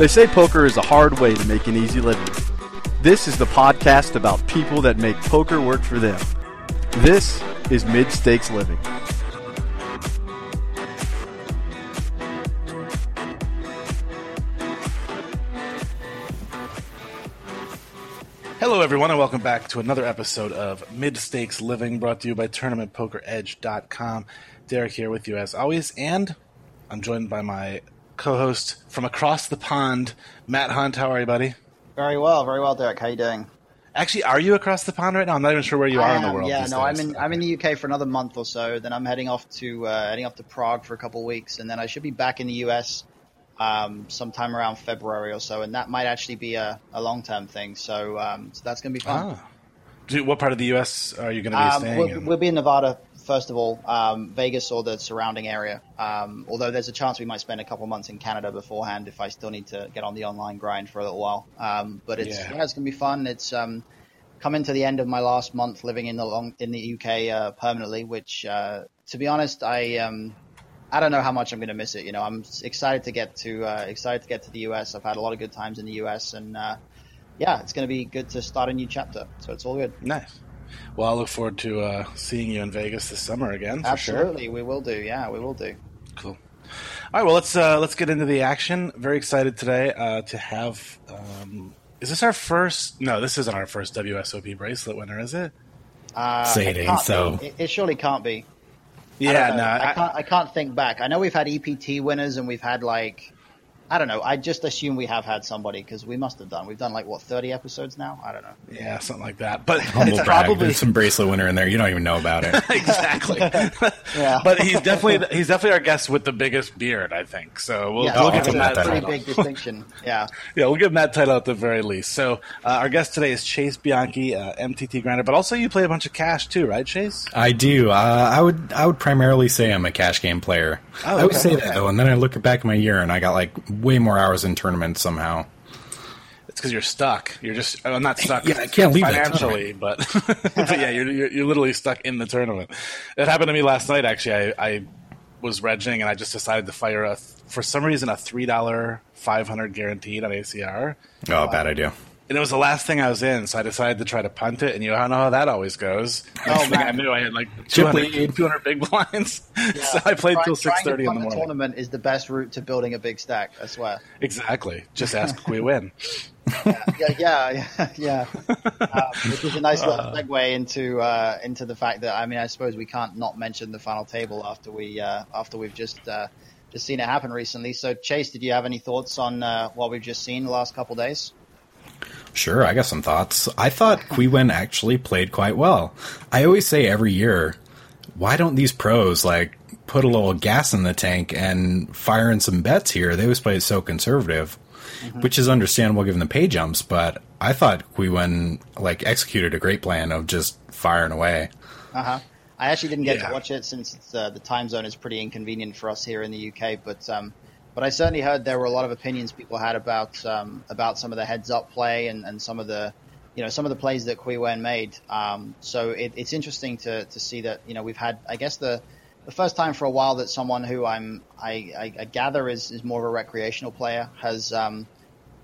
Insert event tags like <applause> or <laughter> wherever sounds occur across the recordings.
They say poker is a hard way to make an easy living. This is the podcast about people that make poker work for them. This is Mid Stakes Living. Hello, everyone, and welcome back to another episode of Mid Stakes Living, brought to you by TournamentPokerEdge.com. Derek here with you as always, and I'm joined by my co-host from across the pond, Matt Hunt. How are you, buddy? Very well, very well, Derek. How you doing? Actually, are you across the pond right now? I'm not even sure where you are in the world. Yeah, no, I'm in I'm in the UK for another month or so. Then I'm heading off to uh, heading off to Prague for a couple of weeks, and then I should be back in the US um, sometime around February or so. And that might actually be a, a long term thing. So um, so that's going to be fun. Ah. Dude, what part of the U.S. are you going to be Um, staying we'll, in? we'll be in Nevada first of all, um, Vegas or the surrounding area. Um, although there's a chance we might spend a couple months in Canada beforehand if I still need to get on the online grind for a little while. Um, but it's Yeah. yeah. it's gonna be fun. It's um, coming to the end of my last month living in the long in the UK uh, permanently, which uh, to be honest, I um, I don't know how much I'm going to miss it. You know, I'm excited to get to uh, excited to get to the US. I've had a lot of good times in the US, and uh, yeah, it's going to be good to start a new chapter. So it's all good. Nice. Well, I look forward to uh, seeing you in Vegas this summer again. For Sure. Absolutely, we will do. Yeah, we will do. Cool. All right, well let's uh, let's get into the action. Very excited today uh, to have. Um, is this our first? No, this isn't our first WSOP bracelet winner, is it? Uh, Say it ain't so. It, it surely can't be. Yeah, don't no. I, I, can't. I can't think back. I know we've had EPT winners and we've had like, I don't know. I just assume we have had somebody because we must have done. We've done like what thirty episodes now. I don't know. yeah, something like that. But Humble it's brag. probably There's some bracelet winner in there. You don't even know about it. <laughs> exactly. <laughs> Yeah. But he's definitely he's definitely our guest with the biggest beard, I think. So we'll, yeah, we'll I'll give him that that pretty title. big distinction. Yeah. <laughs> Yeah, we'll give him that title at the very least. So uh, our guest today is Chase Bianchi, uh, MTT grinder, but also you play a bunch of cash too, right, Chase? I do. Uh, I would. I would primarily say I'm a cash game player. Oh, I would okay. say that though, and then I look back at my year and I got like way more hours in tournaments somehow. It's because you're stuck. You're just uh, not stuck. Yeah, I can't leave financially, but, <laughs> but yeah, you're, you're you're literally stuck in the tournament. It happened to me last night. Actually, I, I was regging and I just decided to fire a for some reason a three dollar five hundred guaranteed on ACR, Oh, bad idea. And it was the last thing I was in, so I decided to try to punt it. And you know how that always goes. Oh, thing I knew, I had like Chip 200, lead. 200 big <laughs> blinds. so I played till six thirty in the morning. tournament is the best route to building a big stack. I swear. Exactly. Just ask <laughs> if we win. yeah, yeah, yeah, yeah. Um, <laughs> which is a nice little segue into uh, into the fact that I mean, I suppose we can't not mention the final table after we uh, after we've just uh, just seen it happen recently. So, Chase, did you have any thoughts on uh, what we've just seen the last couple days? Sure, I got some thoughts. I thought Qui Nguyen actually played quite well. I always say every year, why don't these pros like put a little gas in the tank and fire in some bets here? They always play it so conservative, which is understandable given the pay jumps. But I thought Qui Nguyen like executed a great plan of just firing away. Uh huh. I actually didn't get Yeah. to watch it since it's, uh, the time zone is pretty inconvenient for us here in the UK. But um, but I certainly heard there were a lot of opinions people had about um, about some of the heads up play and, and some of the you know some of the plays that Qui Nguyen made. Um, so it, it's interesting to, to see that you know we've had I guess the the first time for a while that someone who I'm I, I, I gather is, is more of a recreational player has um,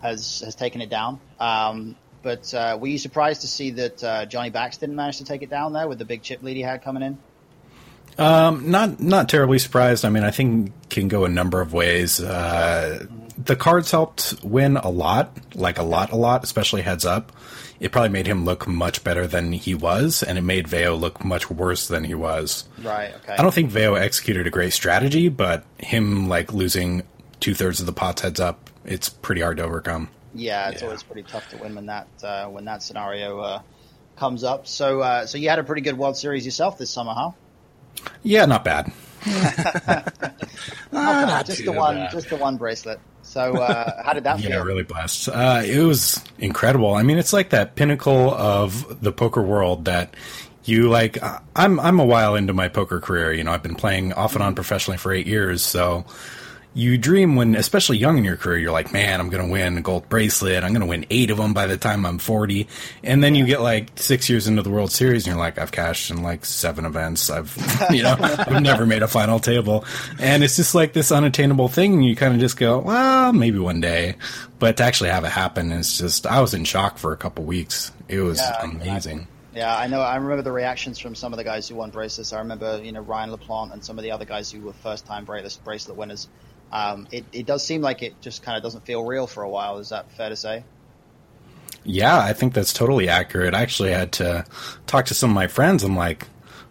has has taken it down. Um, but uh, were you surprised to see that uh, Johnny Bax didn't manage to take it down there with the big chip lead he had coming in? Um, not not terribly surprised. I mean, I think can go a number of ways. Uh, the cards helped win a lot, like a lot, a lot, especially heads up. It probably made him look much better than he was, and it made Vayo look much worse than he was. Right. Okay. I don't think Vayo executed a great strategy, but him like losing two thirds of the pots heads up, it's pretty hard to overcome. Yeah, it's Yeah. always pretty tough to win when that uh, when that scenario uh, comes up. So uh, so you had a pretty good World Series yourself this summer, huh? Yeah, not bad. <laughs> not just the one, bad. just the one bracelet. So uh, how did that Yeah, feel? really blessed. Uh, it was incredible. I mean, it's like that pinnacle of the poker world that you like. uh, I'm I'm a while into my poker career. You know, I've been playing off and on professionally for eight years, so you dream when, especially young in your career, you're like, man, I'm going to win a gold bracelet. I'm going to win eight of them by the time I'm 40. And then you get like six years into the World Series and you're like, I've cashed in like seven events. I've, <laughs> you know, I've never made a final table. And it's just like this unattainable thing. And you kind of just go, well, maybe one day. But to actually have it happen is just, I was in shock for a couple weeks. It was yeah, amazing. Yeah, I know. I remember the reactions from some of the guys who won bracelets. I remember, you know, Ryan LaPlante and some of the other guys who were first-time bracelet winners um, it, it does seem like it just kind of doesn't feel real for a while. Is that fair to say? Yeah, I think that's totally accurate. I actually had to talk to some of my friends. I'm like,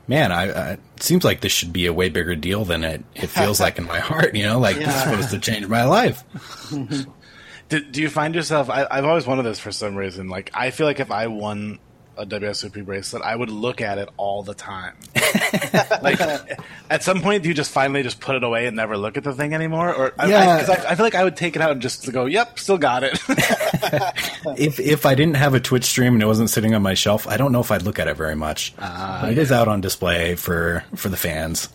man, I, I, it seems like this should be a way bigger deal than it, it feels like in my <laughs> heart. You know, like yeah. this is supposed to change my life. <laughs> do, do you find yourself? I, I've always wanted this for some reason. Like, I feel like if I won a WSOP bracelet, I would look at it all the time. <laughs> like, at some point, do you just finally just put it away and never look at the thing anymore? Or yeah, I, I, I, feel like I would take it out and just go, "Yep, still got it." <laughs> if if I didn't have a Twitch stream and it wasn't sitting on my shelf, I don't know if I'd look at it very much. Uh, but it yeah. is out on display for for the fans.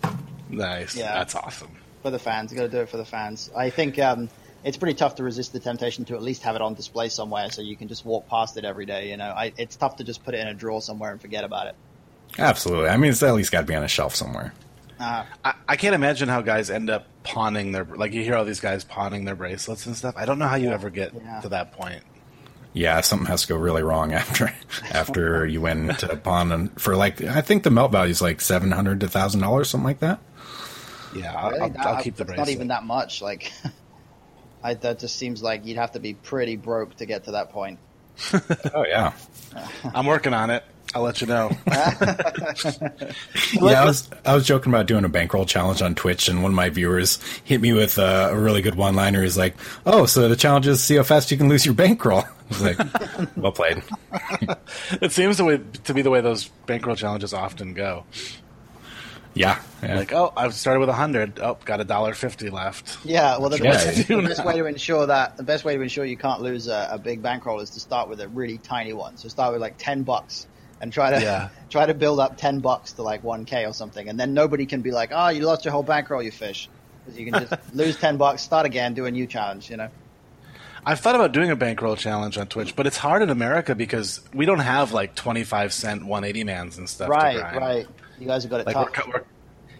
Nice, yeah, that's awesome for the fans. You got to do it for the fans. I think. Um, it's pretty tough to resist the temptation to at least have it on display somewhere so you can just walk past it every day. You know, I, it's tough to just put it in a drawer somewhere and forget about it. Absolutely. I mean, it's at least got to be on a shelf somewhere. Uh, I, I, can't imagine how guys end up pawning their like you hear all these guys pawning their bracelets and stuff. I don't know how you ever get yeah. to that point. Yeah, something has to go really wrong <laughs> after after you win to pawn and for like I think the melt value is like seven hundred to thousand dollars, something like that. Yeah, I'll, really? I'll, I'll keep the bracelet. Not even that much. Like <laughs> I, that just seems like you'd have to be pretty broke to get to that point. <laughs> oh yeah, <laughs> I'm working on it. I'll let you know. <laughs> yeah, I was I was joking about doing a bankroll challenge on Twitch, and one of my viewers hit me with a, a really good one liner. He's like, "Oh, so the challenge is see how fast you can lose your bankroll." I was like, "Well played." it seems the way to be the way those bankroll challenges often go. Yeah, yeah. Like, oh, I've started with a hundred. Oh, got a dollar fifty left. Yeah, well, the, yeah. best, the best way to ensure that the best way to ensure you can't lose a, a, big bankroll is to start with a really tiny one. So start with like ten bucks and try to yeah. <laughs> try to build up ten bucks to like one k or something, and then nobody can be like, oh, you lost your whole bankroll, you fish, because you can just <laughs> lose ten bucks, start again, do a new challenge. You know. I've thought about doing a bankroll challenge on Twitch, but it's hard in America because we don't have like twenty five cent one eighty mans and stuff. Right, right. You guys have got it like tough. We're, we're,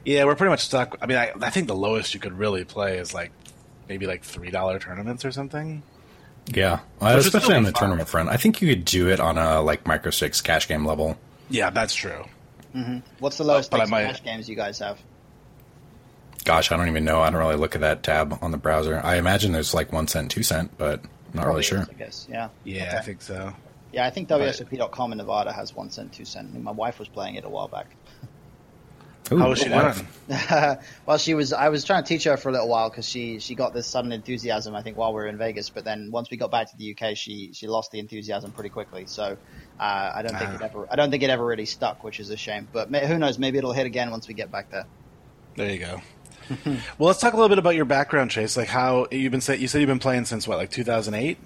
yeah, we're pretty much stuck. I mean, I, I think the lowest you could really play is like maybe like three dollar tournaments or something. Yeah, well, especially on the fun. tournament front. I think you could do it on a like micro six cash game level. Yeah, that's true. Mm-hmm. What's the lowest uh, might... cash games you guys have? Gosh, I don't even know. I don't really look at that tab on the browser. I imagine there's like one cent, two cent, but I'm not Probably really sure. Is, I guess. Yeah. Yeah, okay. I think so. Yeah, I think WSOP.com in Nevada has one cent, two cent. I mean, my wife was playing it a while back. Ooh, How was she doing? <laughs> well, she was. I was trying to teach her for a little while because she she got this sudden enthusiasm. I think while we were in Vegas, but then once we got back to the UK, she she lost the enthusiasm pretty quickly. So uh, I don't think it ever. I don't think it ever really stuck, which is a shame. But may, who knows? Maybe it'll hit again once we get back there. There you go. <laughs> well, let's talk a little bit about your background, Chase. Like how you've been. You said you've been playing since what, like 2008?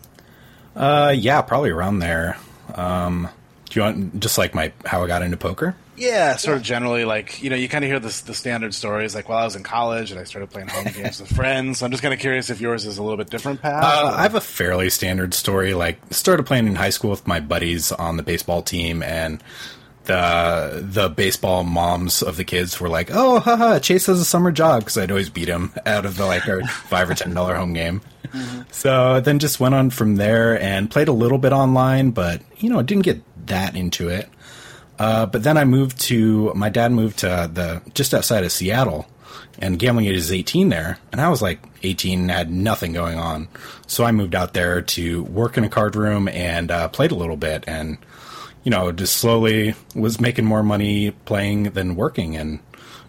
Uh, yeah, probably around there. Um, do you want just like my how I got into poker? Yeah, sort of generally, like you know, you kind of hear the the standard stories. Like, while I was in college and I started playing home <laughs> games with friends. So I'm just kind of curious if yours is a little bit different path. Uh, I have a fairly standard story. Like, started playing in high school with my buddies on the baseball team, and the the baseball moms of the kids were like, "Oh, haha, Chase has a summer job," because I'd always beat him <laughs> out of the like our five or ten dollar home game. Mm-hmm. So then just went on from there and played a little bit online, but you know, it didn't get that into it. Uh, but then I moved to my dad moved to the just outside of Seattle, and gambling age is 18 there, and I was like 18 and had nothing going on, so I moved out there to work in a card room and uh, played a little bit, and you know just slowly was making more money playing than working, and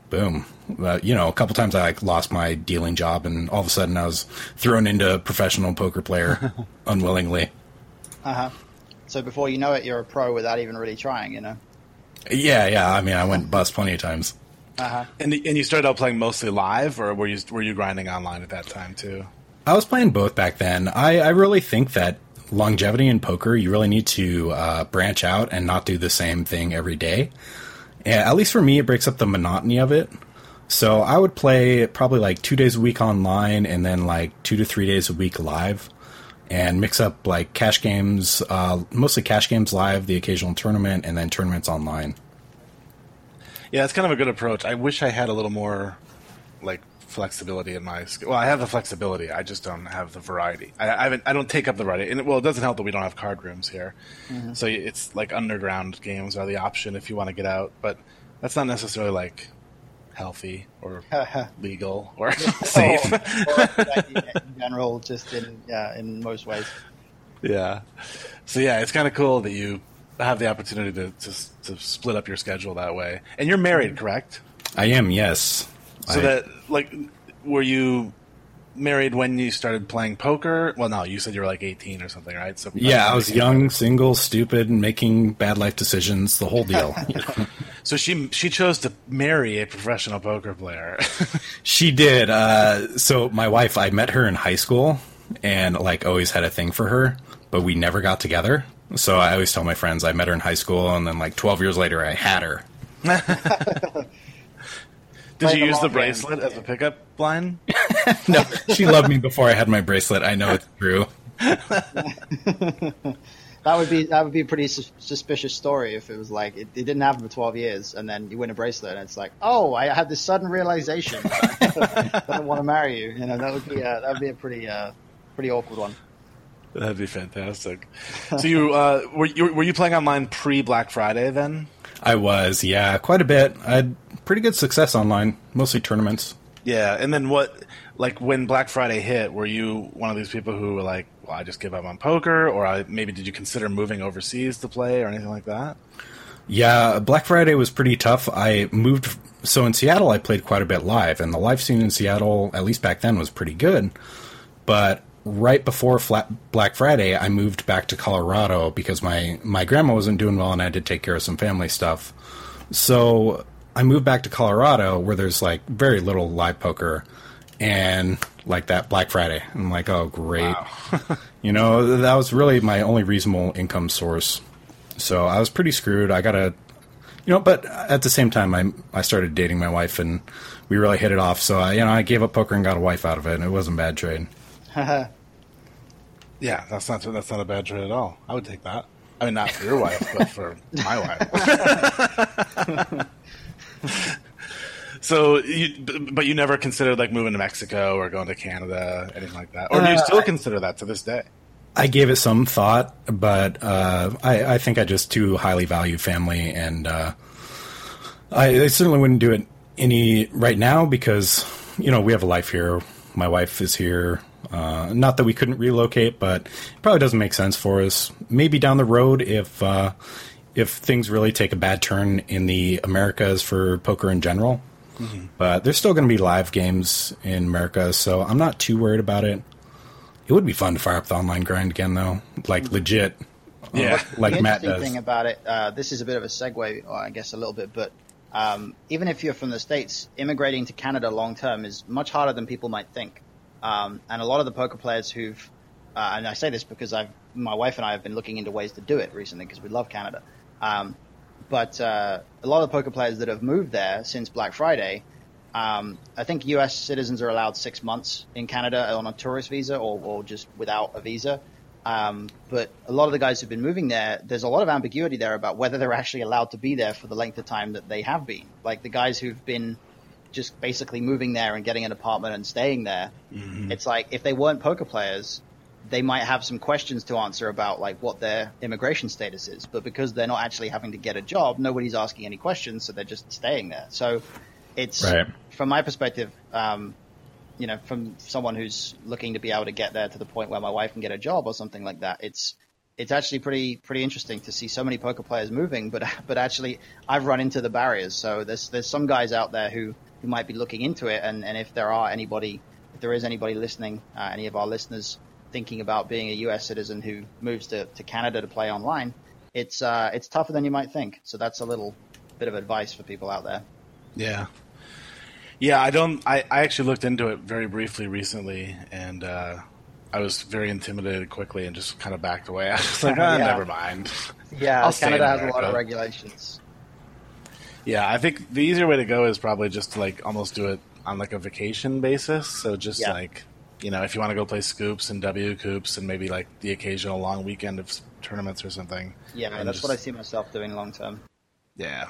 boom, uh, you know a couple times I like lost my dealing job, and all of a sudden I was thrown into a professional poker player <laughs> unwillingly. Uh huh. So before you know it, you're a pro without even really trying, you know. Yeah, yeah. I mean, I went bust plenty of times. Uh-huh. And and you started out playing mostly live, or were you were you grinding online at that time too? I was playing both back then. I, I really think that longevity in poker, you really need to uh, branch out and not do the same thing every day. And at least for me, it breaks up the monotony of it. So I would play probably like two days a week online and then like two to three days a week live and mix up like cash games, uh, mostly cash games live, the occasional tournament, and then tournaments online. Yeah, it's kind of a good approach. I wish I had a little more like flexibility in my sk- well i have the flexibility i just don't have the variety i, I haven't i don't take up the variety and well it doesn't help that we don't have card rooms here so it's like underground games are the option if you want to get out but that's not necessarily like healthy or <laughs> oh. legal or <laughs> safe. Or- or in general, just in yeah, in most ways. yeah. So yeah it's kind of cool that you have the opportunity to, to to split up your schedule that way. And you're married mm-hmm. correct? I am, yes. So I- that like were you married when you started playing poker? Well, no, you said you were like 18 or something, right? So Yeah, I was young, single, stupid, making bad life decisions, the whole deal. <laughs> <laughs> So she she chose to marry a professional poker player. <laughs> she did. Uh, so my wife, I met her in high school and like always had a thing for her, but we never got together. So I always tell my friends I met her in high school and then like 12 years later I had her. Did Play you use the long game. bracelet as a pickup line? <laughs> No, she loved me before I had my bracelet. I know it's true. <laughs> That would be that would be a pretty sus- suspicious story if it was like it, it didn't happen for twelve years and then you win a bracelet and it's like oh I had this sudden realization <laughs> I don't want to marry you you know that would be a, that would be a pretty uh, pretty awkward one. That'd be fantastic. So you uh, were you were you playing online pre Black Friday then? I was, yeah, quite a bit. I had pretty good success online, mostly tournaments. Yeah, and then what? Like when Black Friday hit, were you one of these people who were like, "Well, I just give up on poker," or I, maybe did you consider moving overseas to play or anything like that? Yeah, Black Friday was pretty tough. I moved, so in Seattle, I played quite a bit live, and the live scene in Seattle, at least back then, was pretty good. But right before Flat Black Friday, I moved back to Colorado because my my grandma wasn't doing well, and I had to take care of some family stuff. So I moved back to Colorado, where there's like very little live poker, and like that Black Friday, I'm like, oh great, <laughs> you know, that was really my only reasonable income source. So I was pretty screwed. I got a, you know, but at the same time, I I started dating my wife, and we really hit it off. So I, you know, I gave up poker and got a wife out of it, and it wasn't a bad trade. <laughs> Yeah, that's not that's not a bad trade at all. I would take that. I mean, not for your wife, but for my wife. <laughs> so, you, but you never considered like moving to Mexico or going to Canada, anything like that, or do you Uh, still consider that to this day? I gave it some thought, but uh, I, I think I just too highly value family, and uh, I, I certainly wouldn't do it any right now because you know we have a life here. My wife is here. Uh, not that we couldn't relocate, but it probably doesn't make sense for us. Maybe down the road, if uh, if things really take a bad turn in the Americas for poker in general. But there's still going to be live games in America, so I'm not too worried about it. It would be fun to fire up the online grind again, though, like legit. Yeah. like the Matt interesting does. thing about it, uh, this is a bit of a segue, or I guess a little bit, but um, even if you're from the states, immigrating to Canada long term is much harder than people might think. Um, and a lot of the poker players who've, uh, and I say this because I've, my wife and I have been looking into ways to do it recently because we love Canada. Um, but uh, a lot of the poker players that have moved there since Black Friday, um, I think U.S. citizens are allowed six months in Canada on a tourist visa or, or just without a visa. Um, but a lot of the guys who've been moving there, there's a lot of ambiguity there about whether they're actually allowed to be there for the length of time that they have been. Like the guys who've been just basically moving there and getting an apartment and staying there. It's like if they weren't poker players, they might have some questions to answer about like what their immigration status is. But because they're not actually having to get a job, nobody's asking any questions, so they're just staying there. So it's Right. from my perspective, um, you know, from someone who's looking to be able to get there to the point where my wife can get a job or something like that, it's it's actually pretty pretty interesting to see so many poker players moving. But <laughs> but actually, I've run into the barriers. So there's there's some guys out there who who might be looking into it, and and if there are anybody, if there is anybody listening, uh, any of our listeners thinking about being a U.S. citizen who moves to, to Canada to play online, it's uh, it's tougher than you might think. So that's a little bit of advice for people out there. Yeah. Yeah, I don't. I, I actually looked into it very briefly recently, and uh, I was very intimidated quickly and just kind of backed away. <laughs> I was like, ah, Yeah. never mind. Yeah, <laughs> I'll stay in Canada has a lot of regulations. Yeah, I think the easier way to go is probably just to like almost do it on like a vacation basis. So just Yeah. like you know, if you want to go play scoops and WCOOPs and maybe like the occasional long weekend of tournaments or something. Yeah, and that's just- what I see myself doing long term. Yeah.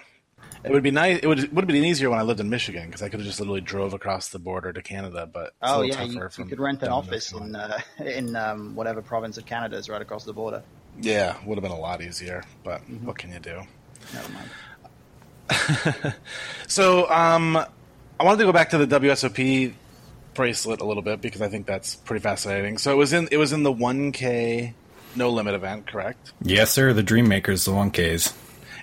It would be nice. It would would have been easier when I lived in Michigan because I could have just literally drove across the border to Canada. But Oh yeah, you, you could rent an office in uh, <laughs> in um, whatever province of Canada is right across the border. Yeah, would have been a lot easier. But Mm-hmm. what can you do? Never mind. <laughs> So, um, I wanted to go back to the WSOP bracelet a little bit because I think that's pretty fascinating. So it was in it was in the 1K no limit event, correct? Yes, sir. The Dream Makers, the 1Ks.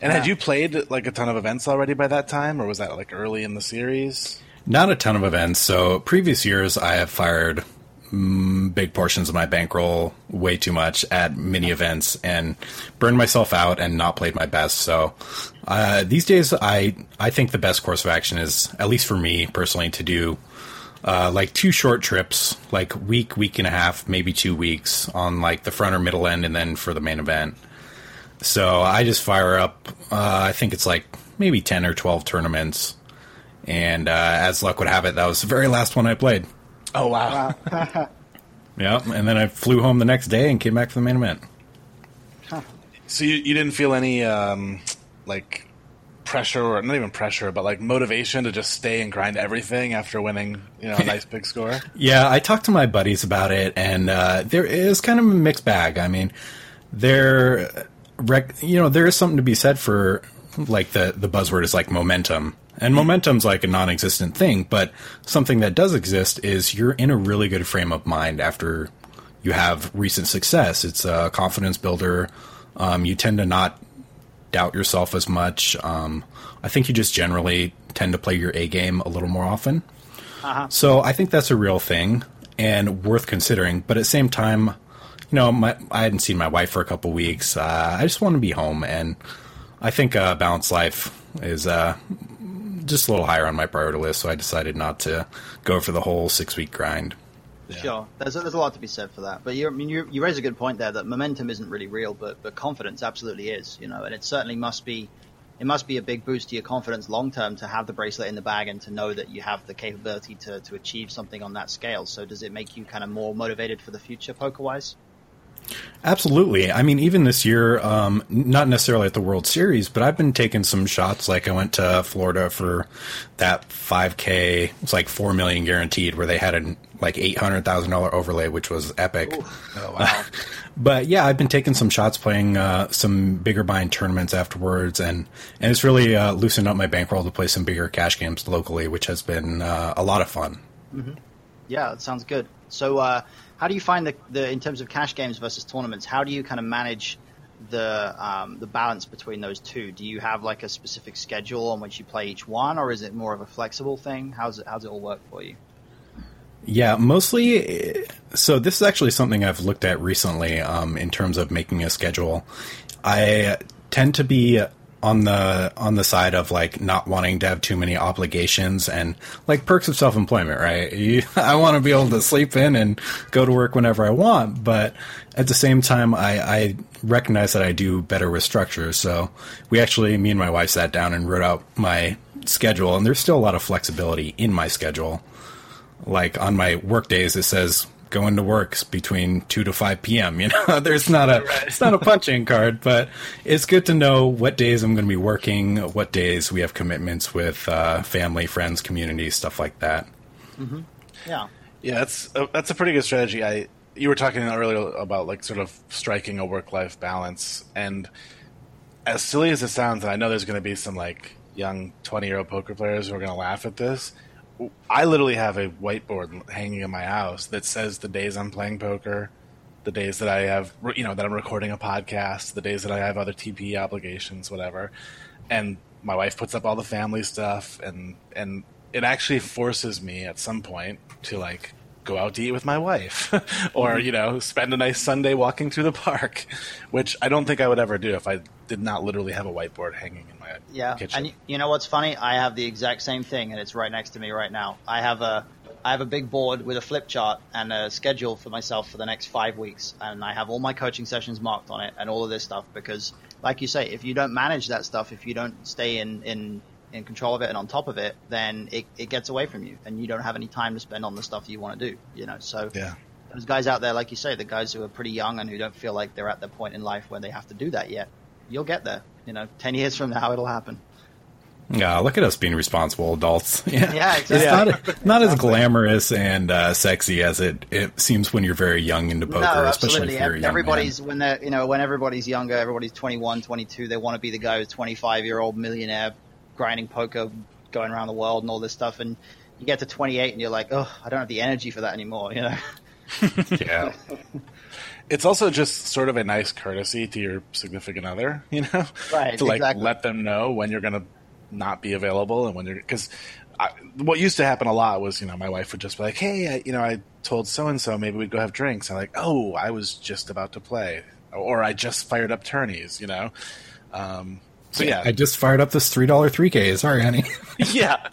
And had you played like a ton of events already by that time, or was that like early in the series? Not a ton of events. So previous years, I have fired mm, big portions of my bankroll way too much at mini events and burned myself out and not played my best. So uh, these days, I I think the best course of action is, at least for me personally, to do uh, like two short trips, like week, week and a half, maybe two weeks on like the front or middle end, and then for the main event. So I just fire up. Uh, I think it's like maybe ten or twelve tournaments, and uh, as luck would have it, that was the very last one I played. Oh wow! <laughs> Yeah, and then I flew home the next day and came back for the main event. So you, you didn't feel any um, like pressure, or not even pressure, but like motivation to just stay and grind everything after winning, you know, a nice big score. <laughs> Yeah, I talked to my buddies about it, and uh, there is kind of a mixed bag. I mean, there, you know, there is something to be said for like the the buzzword is like momentum, and momentum's like a non-existent thing, but something that does exist is you're in a really good frame of mind after you have recent success. It's a confidence builder. Um, you tend to not doubt yourself as much. Um, I think you just generally tend to play your A game a little more often. So I think that's a real thing and worth considering. But at the same time, you know, my, I hadn't seen my wife for a couple weeks. Uh, I just want to be home, and I think uh, balanced life is uh, just a little higher on my priority list. So I decided not to go for the whole six week grind. Sure, there's a, there's a lot to be said for that. But you, I mean, you, you raise a good point there that momentum isn't really real, but but confidence absolutely is. You know, and it certainly must be. It must be a big boost to your confidence long term to have the bracelet in the bag and to know that you have the capability to, to achieve something on that scale. So, does it make you kind of more motivated for the future, poker wise? Absolutely. I mean, even this year, um, not necessarily at the World Series, but I've been taking some shots. Like I went to Florida for that 5K. It's like four million guaranteed, where they had a like eight hundred thousand dollar overlay, which was epic. Oh wow! <laughs> But yeah, I've been taking some shots, playing uh, some bigger bind tournaments afterwards, and and it's really uh, loosened up my bankroll to play some bigger cash games locally, which has been uh, a lot of fun. Yeah, that sounds good. So, uh, how do you find the, the in terms of cash games versus tournaments? How do you kind of manage the um, the balance between those two? Do you have like a specific schedule on which you play each one, or is it more of a flexible thing? How's it how's it all work for you? Yeah, mostly. So this is actually something I've looked at recently um, in terms of making a schedule. I tend to be on the on the side of like not wanting to have too many obligations and like perks of self employment, right? <laughs> You, I want to be able to sleep in and go to work whenever I want, but at the same time, I, I recognize that I do better with structure. So we actually, me and my wife sat down and wrote out my schedule, and there's still a lot of flexibility in my schedule like on my work days it says going to works between 2 to 5 p.m <laughs> you know there's not a it's not a punching card but it's good to know what days i'm going to be working what days we have commitments with uh, family friends community stuff like that Yeah, Yeah, that's a, that's a pretty good strategy. I you were talking earlier about like sort of striking a work life balance, and as silly as it sounds, and I know there's going to be some like young twenty year old poker players who are going to laugh at this. I literally have a whiteboard hanging in my house that says the days I'm playing poker, the days that I have, you know, that I'm recording a podcast, the days that I have other TP obligations, whatever. And my wife puts up all the family stuff, and and it actually forces me at some point to like go out to eat with my wife, <laughs> or mm-hmm. you know, spend a nice Sunday walking through the park, which I don't think I would ever do if I did not literally have a whiteboard hanging in my yeah. kitchen. And you, you know what's funny? I have the exact same thing, and it's right next to me right now. I have a I have a big board with a flip chart and a schedule for myself for the next five weeks, and I have all my coaching sessions marked on it and all of this stuff because, like you say, if you don't manage that stuff, if you don't stay in in in control of it and on top of it, then it, it gets away from you, and you don't have any time to spend on the stuff you want to do. You know, so Yeah. those guys out there, like you say, the guys who are pretty young and who don't feel like they're at the point in life where they have to do that yet, you'll get there. You know, ten years from now, it'll happen. Yeah, look at us being responsible adults. Yeah, <laughs> Yeah, It's exactly. not not as glamorous and uh, sexy as it, it seems when you're very young into poker, no, especially if you're young everybody's man. when they're you know when everybody's younger, everybody's 21, 22, They want to be the guy who's twenty five year old millionaire grinding poker, going around the world and all this stuff. And you get to twenty eight and you're like, oh, I don't have the energy for that anymore. You know. <laughs> Yeah, <laughs> It's also just sort of a nice courtesy to your significant other, <laughs> you know, Right, to like exactly. let them know when you're going to not be available and when you're because what used to happen a lot was you know my wife would just be like, hey, I, you know, I told so and so maybe we'd go have drinks. I'm like, oh, I was just about to play, or I just fired up tourneys, you know. Um, so yeah, I just fired up this three dollar three K. Sorry, honey. <laughs> <laughs> yeah,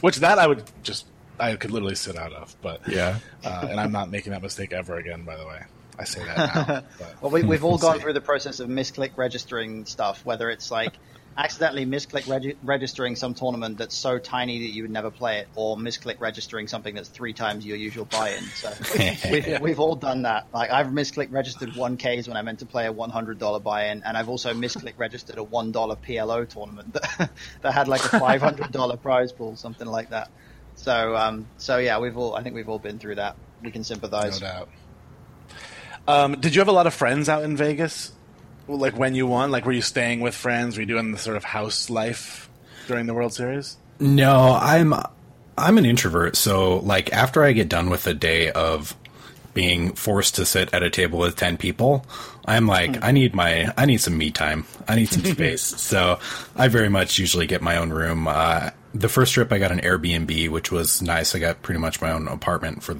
which that I would just I could literally sit out of, but Yeah. uh, and I'm not making that mistake ever again. By the way, I say that now. <laughs> But. Well, we, we've all gone through the process of misclick registering stuff, whether it's like accidentally misclick regi- registering some tournament that's so tiny that you would never play it, or misclick registering something that's three times your usual buy-in. So <laughs> we've, we've all done that. Like I've misclick registered one Ks when I meant to play a one hundred dollar buy-in, and I've also misclick registered a one dollar PLO tournament <laughs> that, that had like a five hundred dollar prize pool, something like that. So, um, so yeah, we've all I think we've all been through that. We can sympathize. No doubt. Um, did you have a lot of friends out in Vegas? Like when you won, like were you staying with friends? Were you doing the sort of house life during the World Series? No, I'm I'm an introvert, so like after I get done with a day of being forced to sit at a table with 10 people, I'm like I need my I need some me time. I need some space. <laughs> So, I very much usually get my own room. Uh the first trip I got an Airbnb, which was nice. I got pretty much my own apartment for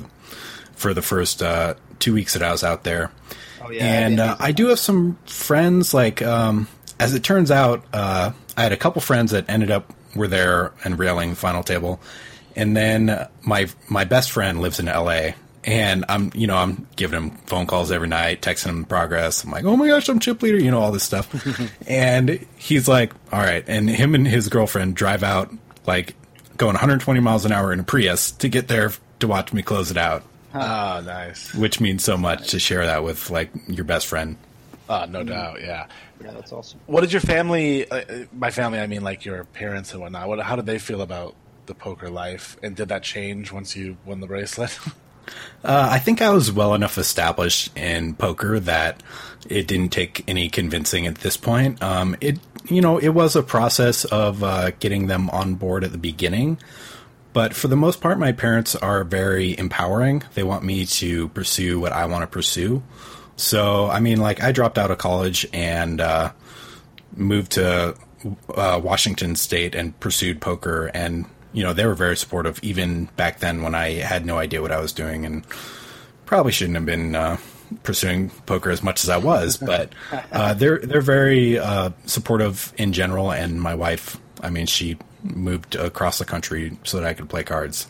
for the first uh 2 weeks that I was out there. Oh, yeah, and uh, I do have some friends. Like, um, as it turns out, uh, I had a couple friends that ended up were there and railing the final table, and then my my best friend lives in L.A. And I'm, you know, I'm giving him phone calls every night, texting him progress. I'm like, oh my gosh, I'm chip leader, you know, all this stuff. <laughs> and he's like, all right. And him and his girlfriend drive out, like, going 120 miles an hour in a Prius to get there to watch me close it out, Oh, nice. which means so much to share that with, like, your best friend. Oh, no doubt. Yeah. Yeah, that's awesome. What did your family? Uh, uh, by family, I mean like your parents and whatnot. What? How did they feel about the poker life? And did that change once you won the bracelet? <laughs> Uh, I think I was well enough established in poker that it didn't take any convincing at this point. Um, it, you know, it was a process of uh, getting them on board at the beginning, but for the most part, my parents are very empowering. They want me to pursue what I want to pursue. So, I mean, like, I dropped out of college and uh, moved to uh, Washington State and pursued poker, and you know they were very supportive even back then when I had no idea what I was doing and probably shouldn't have been uh, pursuing poker as much as I was, <laughs> but uh, they're they're very uh, supportive in general. And my wife, I mean, she moved across the country so that I could play cards.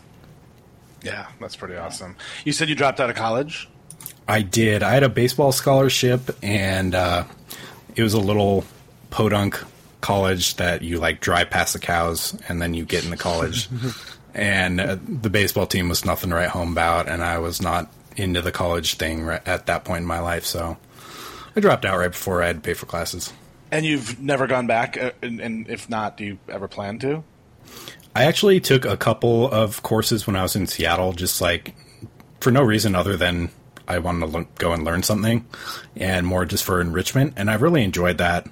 yeah, that's pretty awesome. You said you dropped out of college. I did. I had a baseball scholarship, and uh, it was a little podunk college that you like drive past the cows, and then you get in the college. <laughs> and uh, the baseball team was nothing to write home about, and I was not into the college thing right at that point in my life, so I dropped out right before I had to pay for classes. And you've never gone back, uh, and, and if not, do you ever plan to? I actually took a couple of courses when I was in Seattle, just like for no reason other than I wanted to go and learn something, and more just for enrichment. And I really enjoyed that.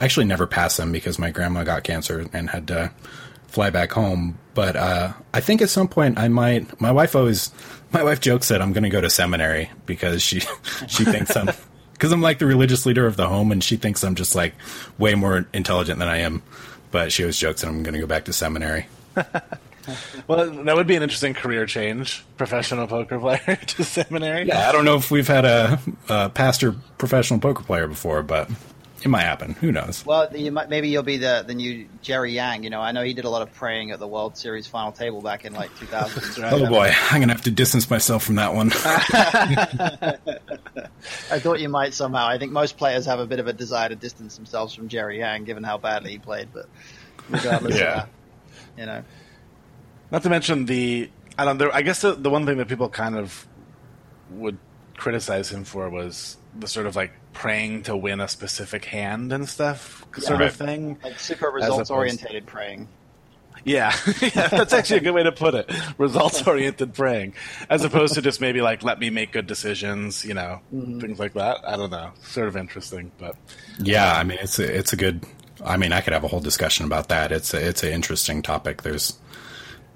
I actually never passed them because my grandma got cancer and had to fly back home. But uh, I think at some point I might. My wife always, my wife jokes that I'm going to go to seminary because she <laughs> she thinks I'm because I'm like the religious leader of the home, and she thinks I'm just like way more intelligent than I am. But she always jokes that I'm going to go back to seminary. <laughs> Well, that would be an interesting career change. Professional poker player <laughs> to seminary. Yeah, I don't know if we've had a, a pastor professional poker player before, but it might happen. Who knows? Well, you might, maybe you'll be the the new Jerry Yang. You know, I know he did a lot of praying at the World Series final table back in like 2000. <laughs> Oh boy, I'm gonna have to distance myself from that one. <laughs> I thought you might somehow. I think most players have a bit of a desire to distance themselves from Jerry Yang, given how badly he played. But regardless Yeah. of that. You know. Not to mention the I don't. There, I guess the, the one thing that people kind of would criticize him for was the sort of like praying to win a specific hand and stuff sort Yeah. of thing. Like super results oriented praying. Yeah, <laughs> yeah, that's actually a good way to put it. Results oriented praying, as opposed to just maybe like let me make good decisions, you know, things like that. I don't know, sort of interesting, but Yeah, I mean it's a, it's a good. I mean, I could have a whole discussion about that. It's a, it's an interesting topic. There's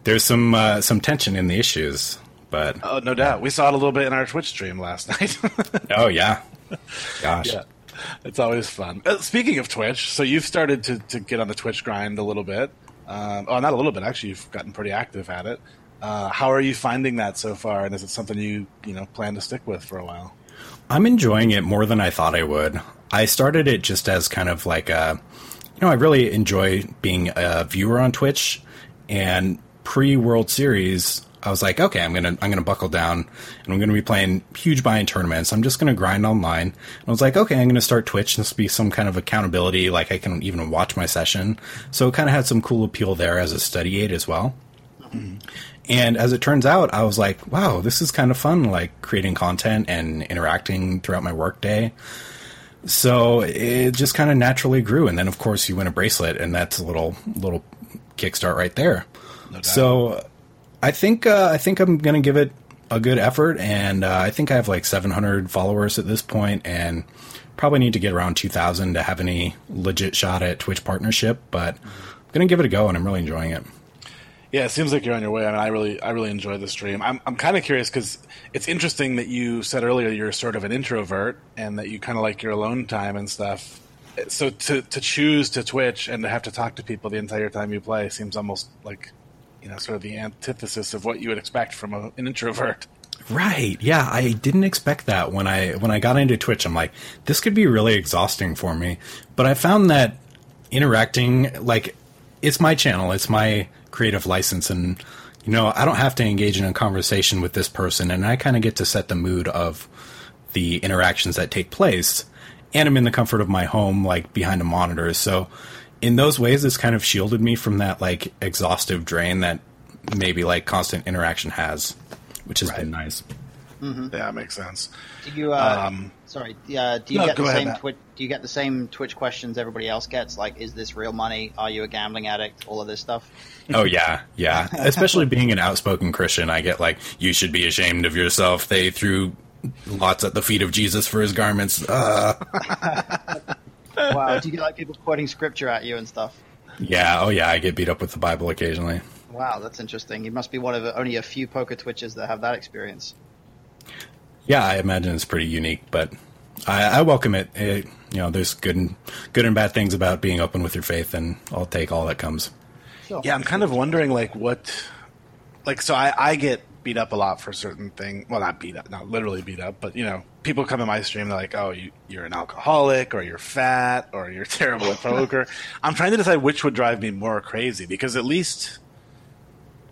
there's some uh, some tension in the issues, but oh, no doubt, we saw it a little bit in our Twitch stream last <laughs> night. oh yeah, gosh, yeah, it's always fun. Uh, speaking of Twitch, so you've started to to get on the Twitch grind a little bit. Um, oh, not a little bit actually. You've gotten pretty active at it. Uh, how are you finding that so far? And is it something you you know plan to stick with for a while? I'm enjoying it more than I thought I would. I started it just as kind of like a, you know, I really enjoy being a viewer on Twitch, and pre World Series, I was like, okay, I'm gonna I'm gonna buckle down, and I'm gonna be playing huge buy-in tournaments. I'm just gonna grind online. And I was like, okay, I'm gonna start Twitch. This will be some kind of accountability, like I can even watch my session. So it kind of had some cool appeal there as a study aid as well. And as it turns out, I was like, wow, this is kind of fun, like creating content and interacting throughout my workday. So it just kind of naturally grew. And then, of course, you win a bracelet, and that's a little little kickstart right there. so I think uh, I think I'm to give it a good effort, and uh, I think I have like 700 followers at this point, and probably need to get around 2,000 to have any legit shot at Twitch partnership. But I'm to give it a go, and I'm really enjoying it. Yeah, it seems like you're on your way. I mean, I really, I really enjoy the stream. I'm, I'm kind of curious because it's interesting that you said earlier you're sort of an introvert and that you kind of like your alone time and stuff. So to to choose to Twitch and to have to talk to people the entire time you play seems almost like, you know, sort of the antithesis of what you would expect from a, an introvert. Right. Yeah, I didn't expect that when I when I got into Twitch. I'm like, this could be really exhausting for me. But I found that interacting like it's my channel, it's my creative license and you know, I don't have to engage in a conversation with this person and I kind of get to set the mood of the interactions that take place. And I'm in the comfort of my home like behind a monitor. So in those ways it's kind of shielded me from that like exhaustive drain that maybe like constant interaction has, which has been nice. Yeah, that makes sense. Do you? Uh, Um, sorry. Uh, do you no, get the same Matt. Twitch? Do you get the same Twitch questions everybody else gets? Like, is this real money? Are you a gambling addict? All of this stuff. Oh yeah, yeah. <laughs> Especially being an outspoken Christian, I get like, you should be ashamed of yourself. They threw lots at the feet of Jesus for his garments. Uh, <laughs> <laughs> Wow. do you get like people quoting scripture at you and stuff? yeah, oh yeah. I get beat up with the Bible occasionally. Wow, that's interesting. You must be one of the, only a few poker Twitches that have that experience. Yeah, I imagine it's pretty unique, but I, I welcome it. it. You know, there's good and good and bad things about being open with your faith, and I'll take all that comes. Sure. Yeah, I'm kind of wondering like what, like so I I get beat up a lot for certain thing. Well, not beat up, not literally beat up, but you know, people come in my stream. They're like, "Oh, you you're an alcoholic, or you're fat, or you're <laughs> terrible at poker." I'm trying to decide which would drive me more crazy because at least.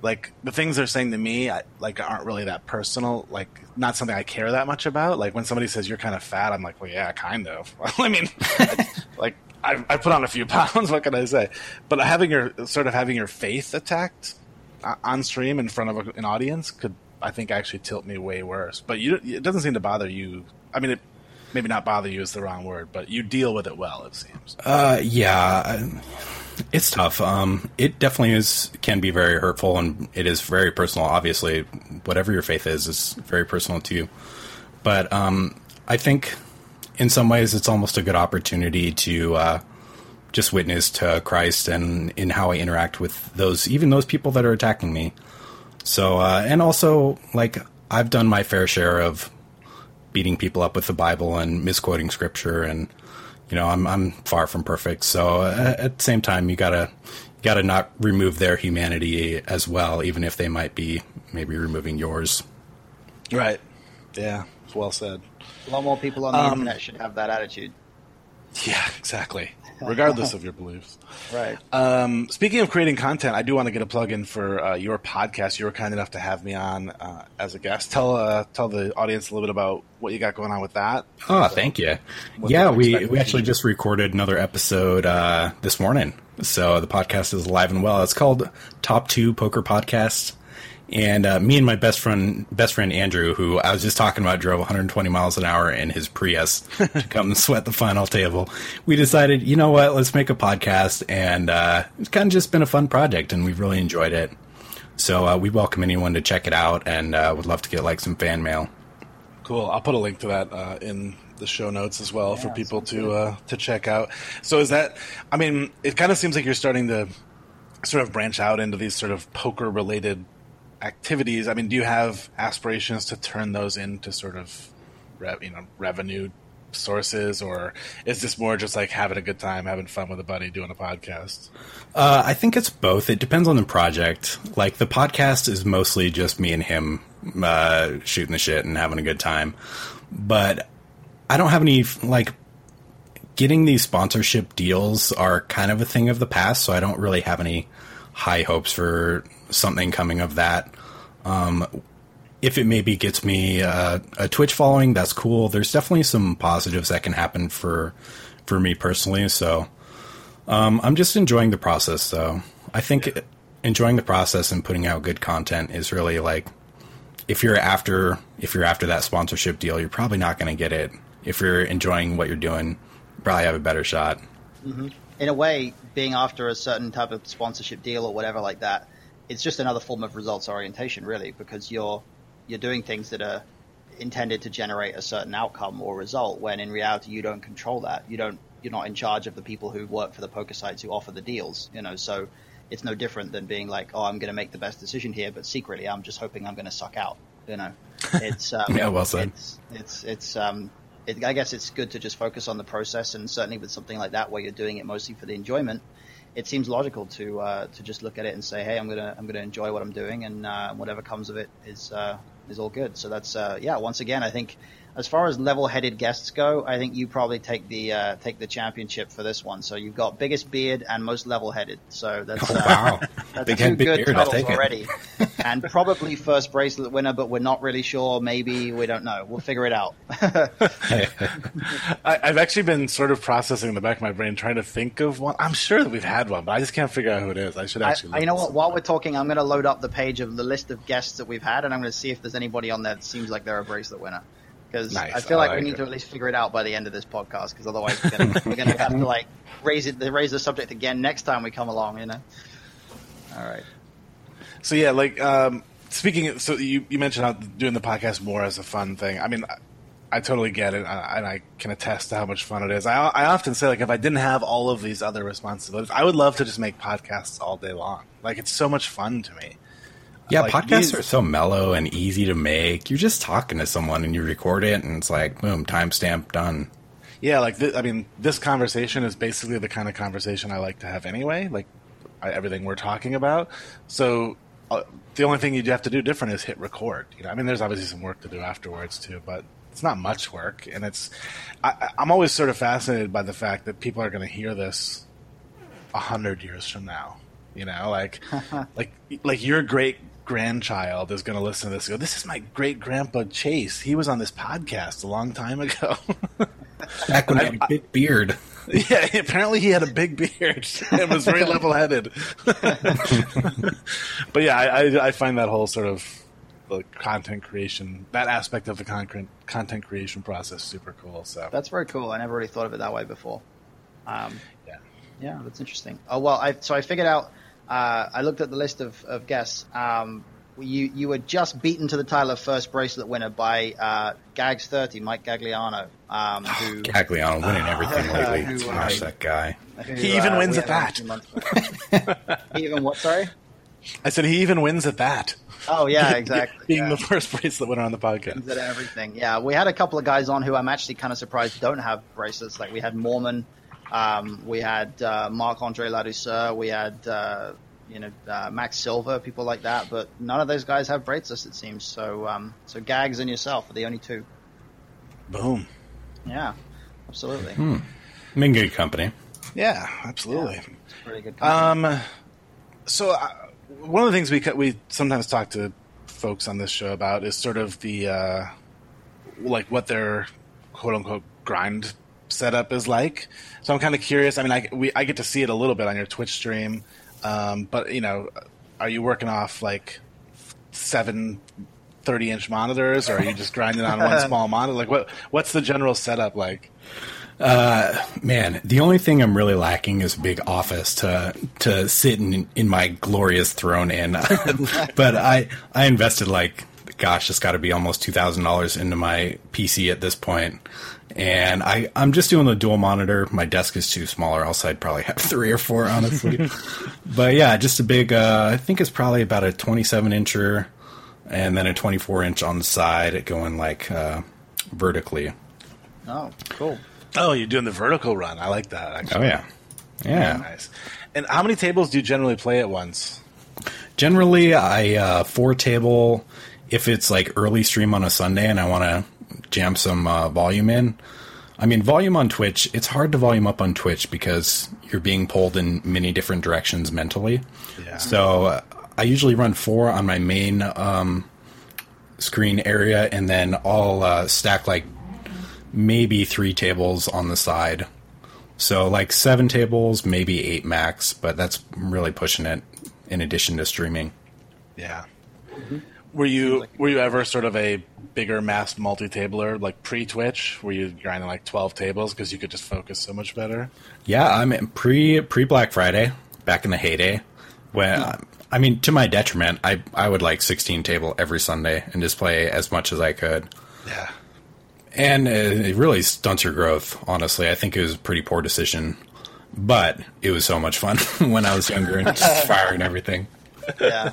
Like the things they're saying to me, I, like aren't really that personal. Like not something I care that much about. Like when somebody says you're kind of fat, I'm like, well, yeah, kind of. <laughs> I mean, <laughs> like I, I put on a few pounds. What can I say? But having your sort of having your faith attacked on stream in front of an audience could, I think, actually tilt me way worse. But you, it doesn't seem to bother you. I mean, it maybe not bother you is the wrong word, but you deal with it well. It seems. Uh, yeah, it's tough. Um, it definitely is can be very hurtful, and it is very personal. Obviously, whatever your faith is is very personal to you. But um, I think in some ways it's almost a good opportunity to uh, just witness to Christ and in how I interact with those, even those people that are attacking me. So, uh, and also like I've done my fair share of beating people up with the Bible and misquoting scripture and you know I'm I'm far from perfect so uh, at the same time you gotta you gotta not remove their humanity as well even if they might be maybe removing yours Right. Yeah. It's Well said. A lot more people on the Um, internet should have that attitude. Yeah, exactly. <laughs> Regardless of your beliefs. Right. Um, speaking of creating content, I do want to get a plug in for uh, your podcast. You were kind enough to have me on uh, as a guest. Tell uh, tell the audience a little bit about what you got going on with that. Oh, thank you. Yeah, we, we actually just recorded another episode uh, this morning. So the podcast is live and well. It's called Top Two Poker Podcast. And uh, me and my best friend, best friend Andrew, who I was just talking about, drove 120 miles an hour in his Prius <laughs> to come and sweat the final table. We decided, you know what, let's make a podcast, and uh, it's kind of just been a fun project, and we've really enjoyed it. So uh, we welcome anyone to check it out, and uh, would love to get like some fan mail. Cool. I'll put a link to that uh, in the show notes as well for people to uh, to check out. So is that? I mean, it kind of seems like you're starting to sort of branch out into these sort of poker related activities. I mean, do you have aspirations to turn those into sort of you know revenue sources, or is this more just like having a good time, having fun with a buddy, doing a podcast? Uh, I think it's both. It depends on the project. Like the podcast is mostly just me and him uh, shooting the shit and having a good time. But I don't have any like getting these sponsorship deals are kind of a thing of the past. So I don't really have any high hopes for something coming of that. Um, if it maybe gets me uh, a Twitch following, that's cool. There's definitely some positives that can happen for for me personally. So um, I'm just enjoying the process, though. I think enjoying the process and putting out good content is really like if you're after if you're after that sponsorship deal, you're probably not going to get it. If you're enjoying what you're doing, you probably have a better shot. in a way, being after a certain type of sponsorship deal or whatever like that, it's just another form of results orientation, really, because you're you're doing things that are intended to generate a certain outcome or result. When in reality, you don't control that. You don't. You're not in charge of the people who work for the poker sites who offer the deals. You know, so it's no different than being like, oh, I'm going to make the best decision here, but secretly, I'm just hoping I'm going to suck out. You know, it's um, <laughs> Yeah, well said. It's it's it's um. It, I guess it's good to just focus on the process, and certainly with something like that, where you're doing it mostly for the enjoyment, it seems logical to uh, to just look at it and say, "Hey, I'm gonna I'm gonna enjoy what I'm doing, and uh, whatever comes of it is uh, is all good." So that's uh, yeah. Once again, I think as far as level-headed guests go, I think you probably take the uh, take the championship for this one. So you've got biggest beard and most level-headed. So that's uh, Wow, that's big two head, big good beard. Titles already, and probably first bracelet winner, but we're not really sure. Maybe we don't know. We'll figure it out. <laughs> I, I've actually been sort of processing in the back of my brain, trying to think of one. I'm sure that we've had one, but I just can't figure out who it is. I should actually. I- look you know what? While we're talking, I'm going to load up the page of the list of guests that we've had, and I'm going to see if there's anybody on there that seems like they're a bracelet winner. Because Nice, I feel I like, we like need it. to at least figure it out by the end of this podcast. Because otherwise, we're going we're to have to <laughs> like raise it, raise the subject again next time we come along. You know. All right. So yeah, like um, speaking. Of, so you you mentioned how doing the podcast more as a fun thing. I mean, I, I totally get it, and I can attest to how much fun it is. I I often say like if I didn't have all of these other responsibilities, I would love to just make podcasts all day long. Like it's so much fun to me. Yeah, Like, podcasts these- are so mellow and easy to make. You're just talking to someone and you record it, and it's like, boom, timestamp done. Yeah, like th- I mean, this conversation is basically the kind of conversation I like to have anyway. Like I, everything we're talking about. So uh, the only thing you have to do different is hit record. You know, I mean, there's obviously some work to do afterwards too, but it's not much work. And it's I, I- I'm always sort of fascinated by the fact that people are going to hear this a hundred years from now. You know, like <laughs> like like your great grandchild is going to listen to this. And go, this is my great grandpa Chase. He was on this podcast a long time ago. <laughs> Back when I had a big beard. <laughs> Yeah, apparently he had a big beard <laughs> and was very level-headed. but yeah, I, I, I find that whole sort of the content creation, that aspect of the content content creation process, super cool. So That's very cool. I never really thought of it that way before. Um, yeah, Yeah, that's interesting. Oh well, I so I figured out. Uh, I looked at the list of, of guests. Um, you you were just beaten to the title of first bracelet winner by uh, Gags thirty, Mike Gagliano, um, who, Gagliano winning everything lately. <laughs> Who, uh, Smash that guy. who, He even uh, wins at had on a that. few months back. <laughs> he even what? Sorry. I said he even wins at that. Oh yeah, <laughs> exactly. Being yeah. the first bracelet winner on the podcast. Wins at everything. Yeah, we had a couple of guys on who I'm actually kind of surprised don't have bracelets. Like we had Mormon, um, we had uh, Marc Andre Ladouceur, we had uh, you know uh, Max Silver, people like that. But none of those guys have bracelets, it seems. So um, so Gags and yourself are the only two. Boom. Yeah, absolutely. Hmm. I'm good company. Yeah, absolutely. It's pretty good. company. Um, so uh, one of the things we we sometimes talk to folks on this show about is sort of the uh, like what their quote unquote grind setup is like. So I'm kind of curious. I mean, I we I get to see it a little bit on your Twitch stream, um, but you know, are you working off like seven 30 inch monitors or are you just grinding on one <laughs> small monitor like what what's the general setup like Man, the only thing I'm really lacking is a big office to to sit in in my glorious throne in. <laughs> but I I invested like gosh, it's got to be almost two thousand dollars into my PC at this point. And I, I'm just doing the dual monitor. My desk is too small, or else I'd probably have <laughs> three or four, honestly. <laughs> but yeah, just a big. Uh, I think it's probably about a 27 incher, and then a 24 inch on the side, going like uh, vertically. oh, cool. oh you're doing the vertical run i like that actually Oh yeah, yeah. nice and how many tables do you generally play at once Generally, I uh, four table if it's like early stream on a Sunday and I want to jam some uh, volume in. I mean, volume on Twitch. It's hard to volume up on Twitch because you're being pulled in many different directions mentally. Yeah. So uh, I usually run four on my main um, screen area, and then I'll uh, stack like maybe three tables on the side. So like seven tables, maybe eight max, but that's really pushing it. In addition to streaming. Yeah. Were you were you ever sort of a bigger mass multi tabler like pre Twitch? Were you grinding like twelve tables because you could just focus so much better? Yeah, I'm in pre pre Black Friday, back in the heyday. When hmm. I mean, to my detriment, I I would like 16 table every Sunday and just play as much as I could. Yeah. And it it really stunts your growth. Honestly, I think it was a pretty poor decision, but it was so much fun <laughs> when I was younger and just <laughs> firing everything. Yeah.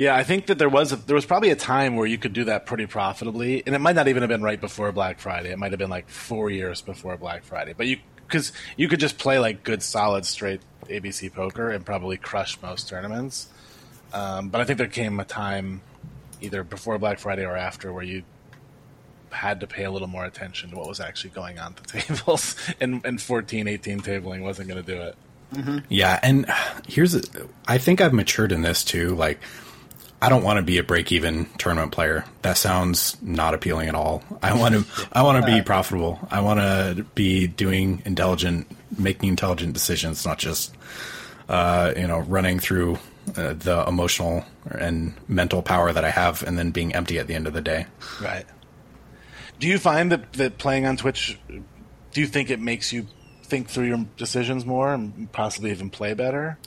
Yeah, I think that there was a, there was probably a time where you could do that pretty profitably, and it might not even have been right before Black Friday. It might have been like four years before Black Friday. But you because you could just play like good solid straight ABC poker and probably crush most tournaments. Um, but I think there came a time either before Black Friday or after where you had to pay a little more attention to what was actually going on at the <laughs> tables, and and 14, 18 tabling wasn't going to do it. Yeah, and here's a, I think I've matured in this too. Like, I don't want to be a break even tournament player. That sounds not appealing at all. I want to I want to be <laughs> profitable. I want to be doing intelligent, making intelligent decisions, not just uh, you know running through uh, the emotional and mental power that I have, and then being empty at the end of the day. Right. Do you find that, that playing on Twitch, do you think it makes you think through your decisions more and possibly even play better?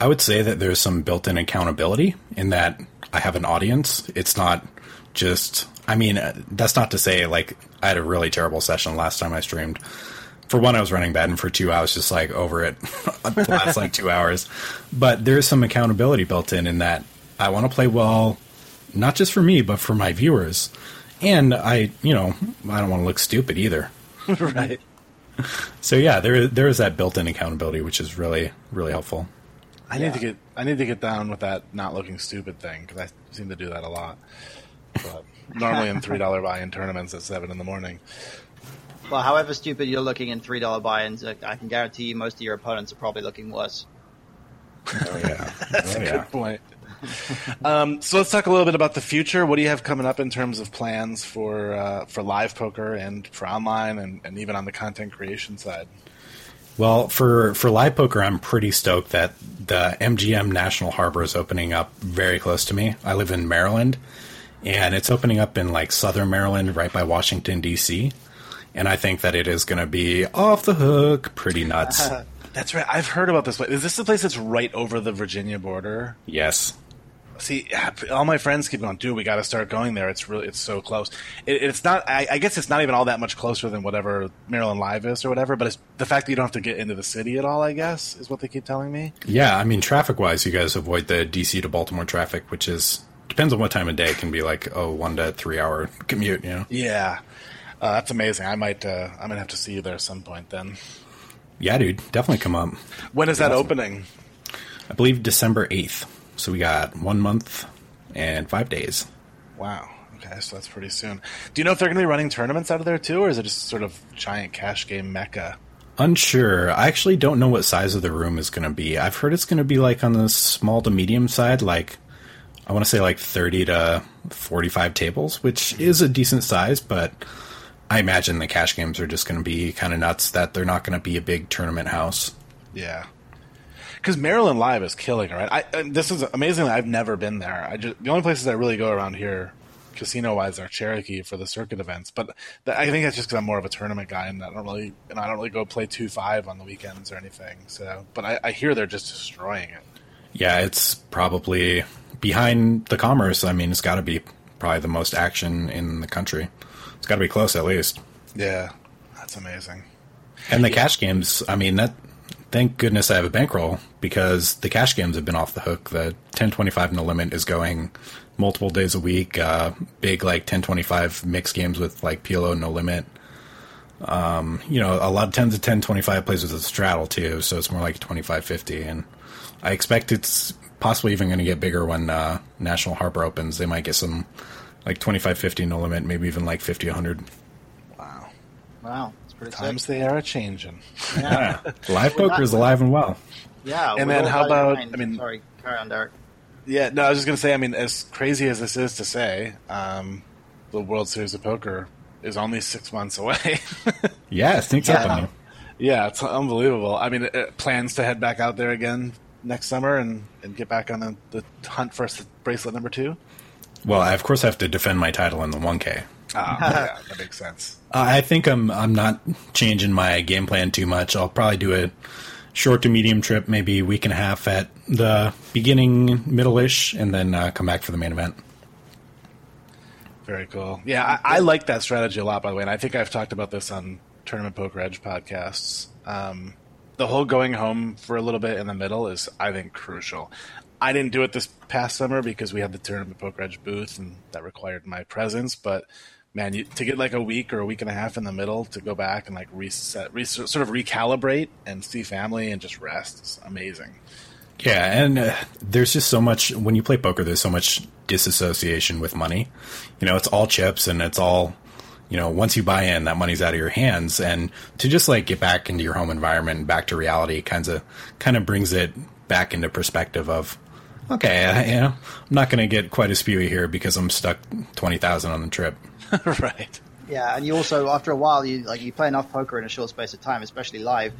I would say that there's some built-in accountability in that I have an audience. It's not just. I mean, uh, that's not to say like I had a really terrible session last time I streamed. For one, I was running bad, and for two, I was just like over it <laughs> the last like two hours. But there's some accountability built in in that I want to play well, not just for me, but for my viewers. And I, you know, I don't want to look stupid either. <laughs> right. So yeah, there there is that built-in accountability, which is really really helpful. I need to get I need to get down with that not looking stupid thing because I seem to do that a lot. But <laughs> normally in three dollar buy-in tournaments at seven in the morning. Well, however stupid you're looking in three dollar buy-ins, I can guarantee you most of your opponents are probably looking worse. Oh yeah, <laughs> That's oh, a yeah. good point. <laughs> um, so let's talk a little bit about the future. What do you have coming up in terms of plans for uh, for live poker and for online and, and even on the content creation side? Well, for for live poker, I'm pretty stoked that the MGM National Harbor is opening up very close to me. I live in Maryland, and it's opening up in like southern Maryland, right by Washington D.C. And I think that it is going to be off the hook, pretty nuts. <laughs> That's right. I've heard about this place. Is this the place that's right over the Virginia border? yes. See, all my friends keep going, dude. We got to start going there. It's really, it's so close. It, it's not. I, I guess it's not even all that much closer than whatever Maryland Live is or whatever. But it's the fact that you don't have to get into the city at all. I guess is what they keep telling me. Yeah, I mean, traffic wise, you guys avoid the DC to Baltimore traffic, which is depends on what time of day. It can be like oh, one to three hour commute. You know. Yeah, uh, that's amazing. I might, uh, I might have to see you there at some point. Then, Yeah, dude, definitely come up. when is that Awesome. opening? I believe December eighth. So we got one month and five days. Wow, Okay, so that's pretty soon. Do you know if they're going to be running tournaments out of there too, or is it just sort of giant cash game mecca? Unsure. I actually don't know what size of the room is going to be. I've heard it's going to be like on the small to medium side, like I want to say like 30 to 45 tables, which is a decent size, but I imagine the cash games are just going to be kind of nuts that they're not going to be a big tournament house. Yeah. Because Maryland Live is killing it, right? I, this is amazing. I've never been there. I just the only places I really go around here, casino wise, are Cherokee for the circuit events. But the, I think that's just because I'm more of a tournament guy, and I don't really, and I don't really go play two five on the weekends or anything. So, but I, I hear they're just destroying it. Yeah, it's probably behind the Commerce. I mean, it's got to be probably the most action in the country. It's got to be close at least. Yeah, that's amazing. And the cash games, I mean, that thank goodness I have a bankroll because the cash games have been off the hook. The 1025 no limit is going multiple days a week. Uh, big like 1025 mixed games with like PLO no limit. Um, you know, a lot of 10 to 1025 plays with a straddle too, so it's more like 2550. And I expect it's possibly even going to get bigger when uh, National Harbor opens. They might get some like 2550 no limit, maybe even like 50 100. Wow. Wow. It's pretty Times sick. they are a changing. Yeah. <laughs> Live poker is alive and well. yeah. And then how about- mind- I mean- sorry, carry on, Derek. Yeah, no, I was just gonna say. I mean, as crazy as this is to say, um, the World Series of Poker is only six months away. <laughs> Yeah, it sneaks up on you. yeah, it's unbelievable. I mean, it, it plans to head back out there again next summer and, and get back on the, the hunt for bracelet number two. Well, I of course have to defend my title in the 1K. Ah, <laughs> yeah, that makes sense. Uh, I think I'm I'm not changing my game plan too much. I'll probably do a short to medium trip, maybe a week and a half at the beginning, middle-ish, and then uh, come back for the main event. Very cool. Yeah, I, I like that strategy a lot, by the way, and I think I've talked about this on Tournament Poker Edge podcasts. Um, the whole going home for a little bit in the middle is, I think, crucial. I didn't do it this past summer because we had the Tournament Poker Edge booth, and that required my presence. But man, you, to get like a week or a week and a half in the middle to go back and like reset, re- sort of recalibrate and see family and just rest is amazing. Yeah, and uh, there's just so much when you play poker. There's so much disassociation with money. You know, it's all chips, and it's all you know. Once you buy in, that money's out of your hands, and to just like get back into your home environment and back to reality, kind of kind of brings it back into perspective of. Okay, I, you know, I'm not going to get quite as spewy here because I'm stuck twenty thousand on the trip. <laughs> right. Yeah, and you also after a while you like you play enough poker in a short space of time, especially live,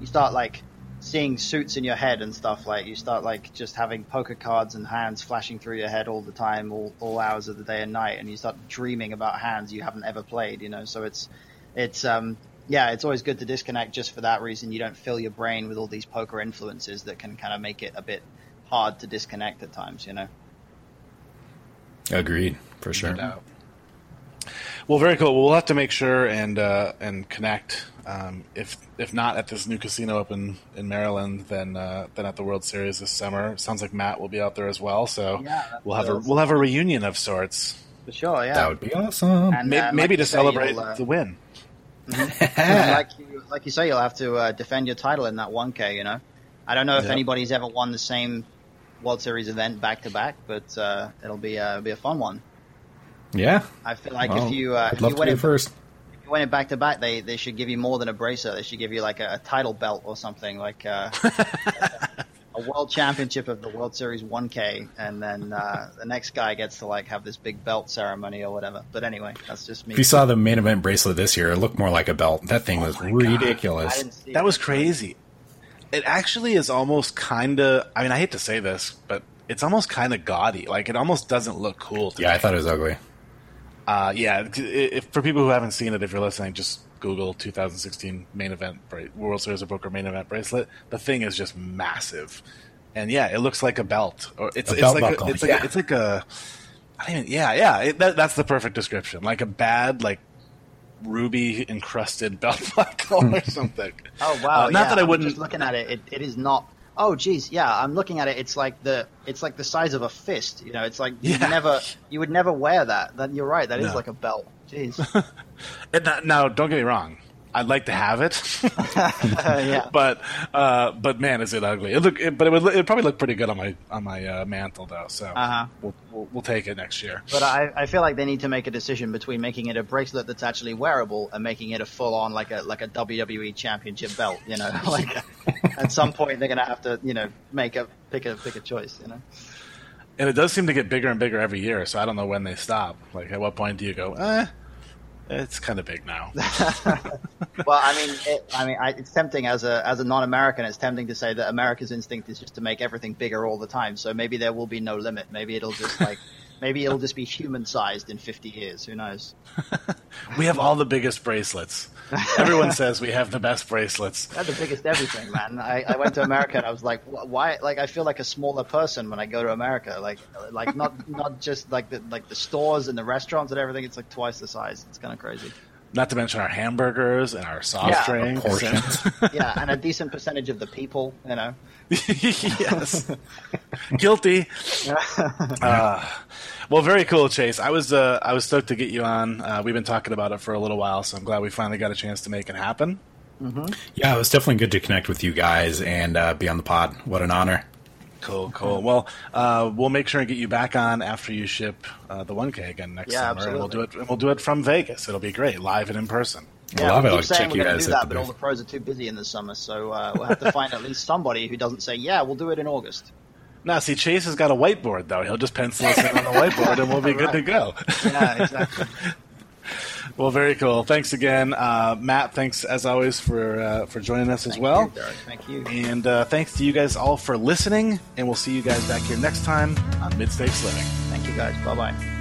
you start like seeing suits in your head and stuff like you start like just having poker cards and hands flashing through your head all the time all, all hours of the day and night and you start dreaming about hands you haven't ever played you know so it's it's um yeah it's always good to disconnect just for that reason you don't fill your brain with all these poker influences that can kind of make it a bit hard to disconnect at times you know Agreed, for sure. No doubt. Well, very cool. Well, we'll have to make sure and uh, and connect. Um, if if not at this new casino up in, in Maryland, then uh, then at the World Series this summer. Sounds like Matt will be out there as well. So Yeah, we'll have a we'll have a reunion of sorts. for sure yeah That would be awesome. And, May- uh, maybe like to celebrate you'll, uh, the win. <laughs> like you, like you say, you'll have to uh, defend your title in that 1K. You know, I don't know if Yep. anybody's ever won the same World Series event back to back, but uh, it'll be uh, it'll be a fun one. Yeah, I feel like Well, if you uh, if you to win be it, first. if you win it back to back, they they should give you more than a bracer. They should give you like a, a title belt or something, like uh, <laughs> a world championship of the World Series 1K, and then uh, the next guy gets to like have this big belt ceremony or whatever. But anyway, that's just me. If you saw the main event bracelet this year, it looked more like a belt. That thing was Oh my God. I ridiculous. That it. was crazy. It actually is almost kind of. I mean, I hate to say this, but it's almost kind of gaudy. Like it almost doesn't look cool. To Yeah, me. I thought it was ugly. Uh, yeah, if, for people who haven't seen it, if you're listening, just Google 2016 main event bra- World Series of Poker main event bracelet. The thing is just massive, and yeah, it looks like a belt. Or it's A it's belt like buckle, a, it's like yeah. a, it's like a. I don't even, yeah, yeah, it, that, that's the perfect description. Like a bad like ruby encrusted <laughs> belt buckle or something. Oh wow! Uh, not yeah, that I I'm wouldn't. Just looking at it, it, it is not. Oh geez, yeah. I'm looking at it. It's like the it's like the size of a fist. You know, it's like you Yeah. never you would never wear that. Then you're right. That is No. like a belt. Jeez. <laughs> Now, don't get me wrong. I'd like to have it, <laughs> yeah. <laughs> but uh, but man, is it ugly? It look, it, but it would it probably look pretty good on my on my uh, mantle though. So Uh-huh. we'll, we'll we'll take it next year. But I, I feel like they need to make a decision between making it a bracelet that's actually wearable and making it a full on like a like a WWE championship belt. You know, <laughs> like at some point they're gonna have to you know make a pick a pick a choice. You know. And it does seem to get bigger and bigger every year. So I don't know when they stop. Like at what point do you go? Eh, it's kind of big now. <laughs> <laughs> Well, I mean, it, I mean, I, it's tempting as a as a non-American. It's tempting to say that America's instinct is just to make everything bigger all the time. So maybe there will be no limit. Maybe it'll just like <laughs> maybe it'll just be human sized in 50 years. Who knows? <laughs> we have all the biggest bracelets. Everyone says we have the best bracelets. They're the biggest everything, man. I, I went to America and I was like, why? Like, I feel like a smaller person when I go to America. Like, like not not just like the like the stores and the restaurants and everything. It's like twice the size. It's kind of crazy. Not to mention our hamburgers and our soft Yeah, drinks. Portions. <laughs> Yeah, and a decent percentage of the people, you know. <laughs> yes. Guilty. <laughs> Uh, well, very cool, Chase. I was uh, I was stoked to get you on. Uh, we've been talking about it for a little while, so I'm glad we finally got a chance to make it happen. Yeah, it was definitely good to connect with you guys and uh, be on the pod. What an honor. Cool, cool. Well, uh, we'll make sure and get you back on after you ship uh, the 1K again next Yeah, summer, and we'll do it. And we'll do it from Vegas. It'll be great, live and in person. I Yeah, love we it. keep I'll saying we're going to do that, the but all the pros are too busy in the summer, so uh, we'll have to find at least somebody who doesn't say, "Yeah, we'll do it in August." Now, see, Chase has got a whiteboard though. He'll just pencil us in on the whiteboard, and we'll be good to go. <laughs> Yeah, exactly. Well, very cool. Thanks again, uh, Matt. Thanks as always for uh, for joining us as Thank well. you, Thank you. And uh, thanks to you guys all for listening. And we'll see you guys back here next time on Mid Stakes Living. Thank you, guys. Bye bye.